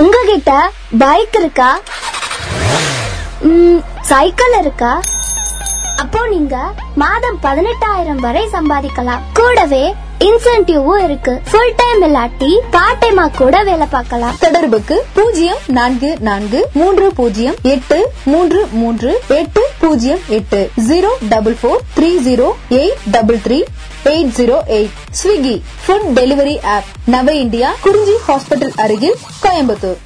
உங்ககிட்ட பைக் இருக்கா? சைக்கிள் இருக்கா? அப்போ நீங்க மாதம் பதினெட்டாயிரம் வரை சம்பாதிக்கலாம். கூடவே இன்சென்டிவும் இருக்கு. ஃபுல் டைம் இல்லாட்டி பார்ட் டைமா கூட வேலை பார்க்கலாம். தொடர்புக்கு பூஜ்ஜியம் நான்கு நான்கு மூன்று பூஜ்ஜியம் எட்டு மூன்று மூன்று எட்டு பூஜ்ஜியம் எட்டு. Zero double four three zero eight double three eight zero eight Swiggy food delivery app Nava India Kurinji hospital அருகில் கோயம்புத்தூர்